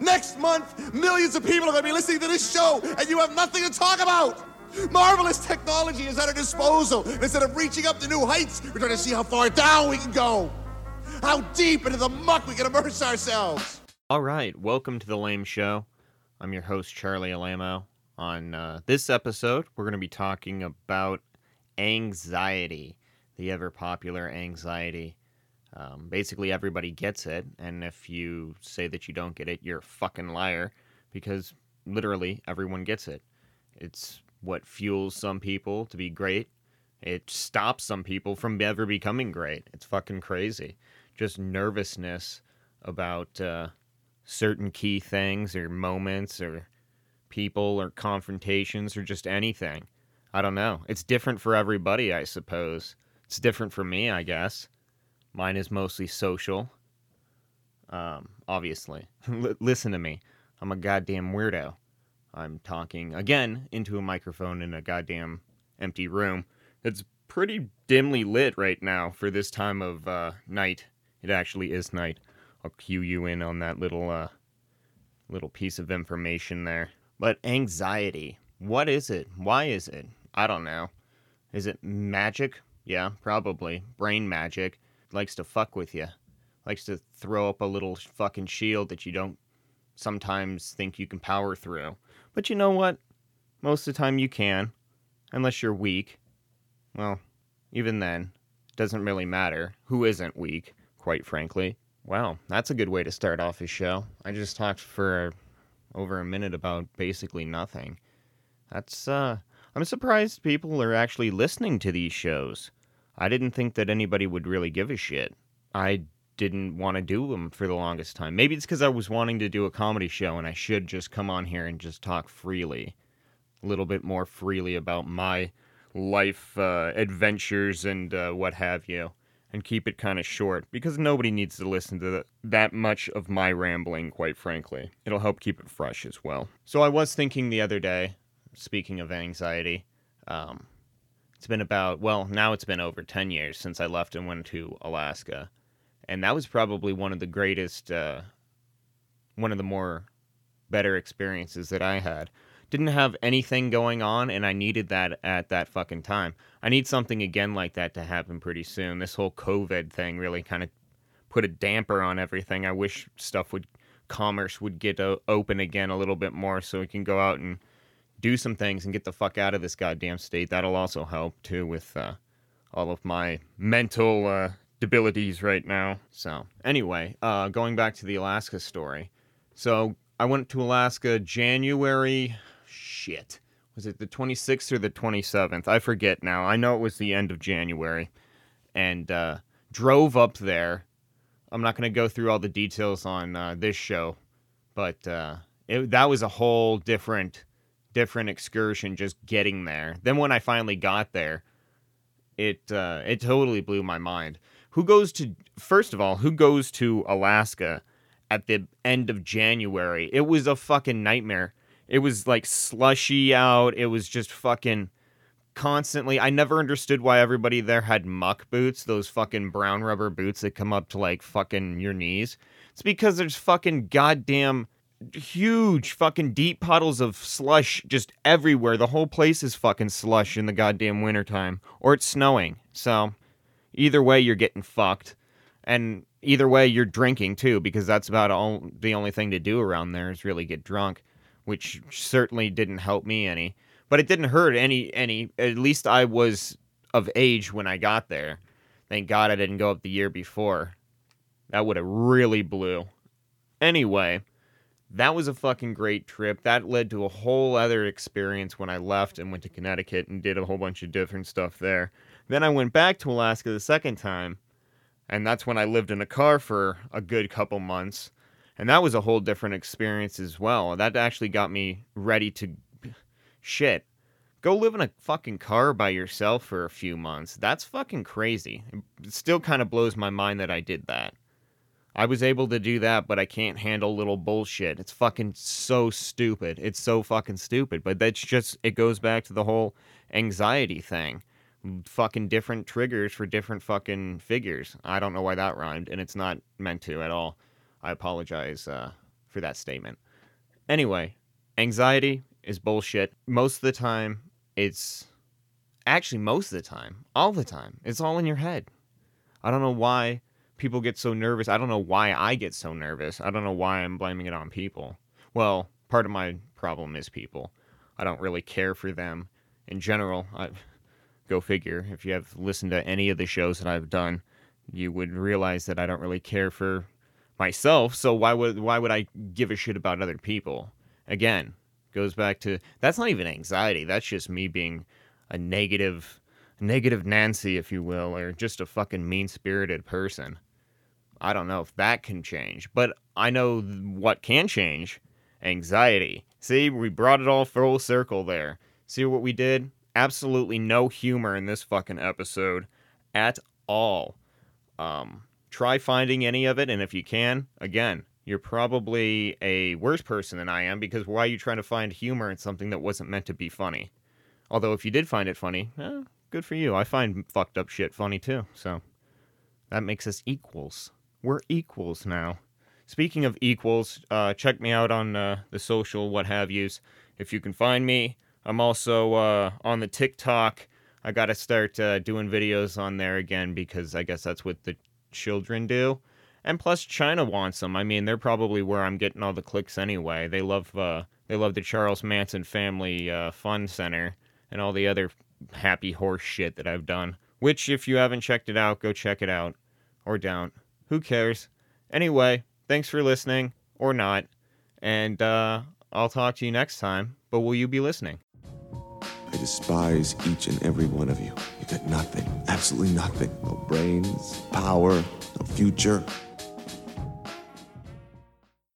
Next month, millions of people are going to be listening to this show, and you have nothing to talk about. Marvelous technology is at our disposal. Instead of reaching up to new heights, we're trying to see how far down we can go. How deep into the muck we can immerse ourselves. All right, welcome to the Lame Show. I'm your host, Charlie Alamo. On uh, this episode, we're going to be talking about anxiety, the ever popular anxiety. Um, basically, everybody gets it, and if you say that you don't get it, you're a fucking liar because literally everyone gets it. It's what fuels some people to be great. It stops some people from ever becoming great. It's fucking crazy. Just nervousness about uh, certain key things or moments or people or confrontations or just anything. I don't know. It's different for everybody, I suppose. It's different for me, I guess. Mine is mostly social. Um, obviously. L- listen to me. I'm a goddamn weirdo. I'm talking again into a microphone in a goddamn empty room. It's pretty dimly lit right now for this time of uh, night. It actually is night. I'll cue you in on that little uh, little piece of information there. But anxiety, what is it? Why is it? I don't know. Is it magic? Yeah, probably. Brain magic. Likes to fuck with you. Likes to throw up a little fucking shield that you don't sometimes think you can power through. But you know what? Most of the time you can. Unless you're weak. Well, even then, doesn't really matter. Who isn't weak, quite frankly? Wow, that's a good way to start off a show. I just talked for over a minute about basically nothing. That's, uh, I'm surprised people are actually listening to these shows. I didn't think that anybody would really give a shit. I didn't want to do them for the longest time. Maybe it's because I was wanting to do a comedy show and I should just come on here and just talk freely. A little bit more freely about my life uh, adventures and uh, what have you. And keep it kind of short because nobody needs to listen to the, that much of my rambling, quite frankly. It'll help keep it fresh as well. So, I was thinking the other day, speaking of anxiety, um, it's been about, well, now it's been over 10 years since I left and went to Alaska and that was probably one of the greatest, uh, one of the more better experiences that I had. Didn't have anything going on, and I needed that at that fucking time. I need something again like that to happen pretty soon. This whole COVID thing really kind of put a damper on everything. I wish stuff would, commerce would get o- open again a little bit more so we can go out and do some things and get the fuck out of this goddamn state. That'll also help too with uh, all of my mental uh, debilities right now. So, anyway, uh, going back to the Alaska story. So, I went to Alaska January. Shit. Was it the 26th or the 27th? I forget now. I know it was the end of January. And uh, drove up there. I'm not going to go through all the details on uh, this show, but uh, it, that was a whole different different excursion just getting there. Then when I finally got there, it uh, it totally blew my mind. Who goes to first of all, who goes to Alaska at the end of January? It was a fucking nightmare. It was like slushy out. It was just fucking constantly. I never understood why everybody there had muck boots, those fucking brown rubber boots that come up to like fucking your knees. It's because there's fucking goddamn huge fucking deep puddles of slush just everywhere. The whole place is fucking slush in the goddamn wintertime. Or it's snowing. So either way you're getting fucked. And either way you're drinking too, because that's about all the only thing to do around there is really get drunk, which certainly didn't help me any. But it didn't hurt any any at least I was of age when I got there. Thank God I didn't go up the year before. That would have really blew. Anyway, that was a fucking great trip. That led to a whole other experience when I left and went to Connecticut and did a whole bunch of different stuff there. Then I went back to Alaska the second time, and that's when I lived in a car for a good couple months. And that was a whole different experience as well. That actually got me ready to shit. Go live in a fucking car by yourself for a few months. That's fucking crazy. It still kind of blows my mind that I did that. I was able to do that, but I can't handle little bullshit. It's fucking so stupid. It's so fucking stupid. But that's just, it goes back to the whole anxiety thing. Fucking different triggers for different fucking figures. I don't know why that rhymed, and it's not meant to at all. I apologize uh, for that statement. Anyway, anxiety is bullshit. Most of the time, it's actually most of the time, all the time, it's all in your head. I don't know why people get so nervous. I don't know why I get so nervous. I don't know why I'm blaming it on people. Well, part of my problem is people. I don't really care for them in general. I go figure. If you have listened to any of the shows that I've done, you would realize that I don't really care for myself. So why would why would I give a shit about other people? Again, goes back to that's not even anxiety. That's just me being a negative negative Nancy, if you will, or just a fucking mean-spirited person. I don't know if that can change, but I know what can change anxiety. See, we brought it all full circle there. See what we did? Absolutely no humor in this fucking episode at all. Um, try finding any of it, and if you can, again, you're probably a worse person than I am because why are you trying to find humor in something that wasn't meant to be funny? Although, if you did find it funny, eh, good for you. I find fucked up shit funny too, so that makes us equals. We're equals now. Speaking of equals, uh, check me out on uh, the social, what have yous. If you can find me, I'm also uh, on the TikTok. I got to start uh, doing videos on there again because I guess that's what the children do. And plus, China wants them. I mean, they're probably where I'm getting all the clicks anyway. They love uh, they love the Charles Manson Family uh, Fun Center and all the other happy horse shit that I've done. Which, if you haven't checked it out, go check it out. Or don't. Who cares? Anyway, Thanks for listening, or not. And uh, I'll talk to you next time. But will you be listening? I despise each and every one of you. You got nothing, absolutely nothing. No brains, power, no future.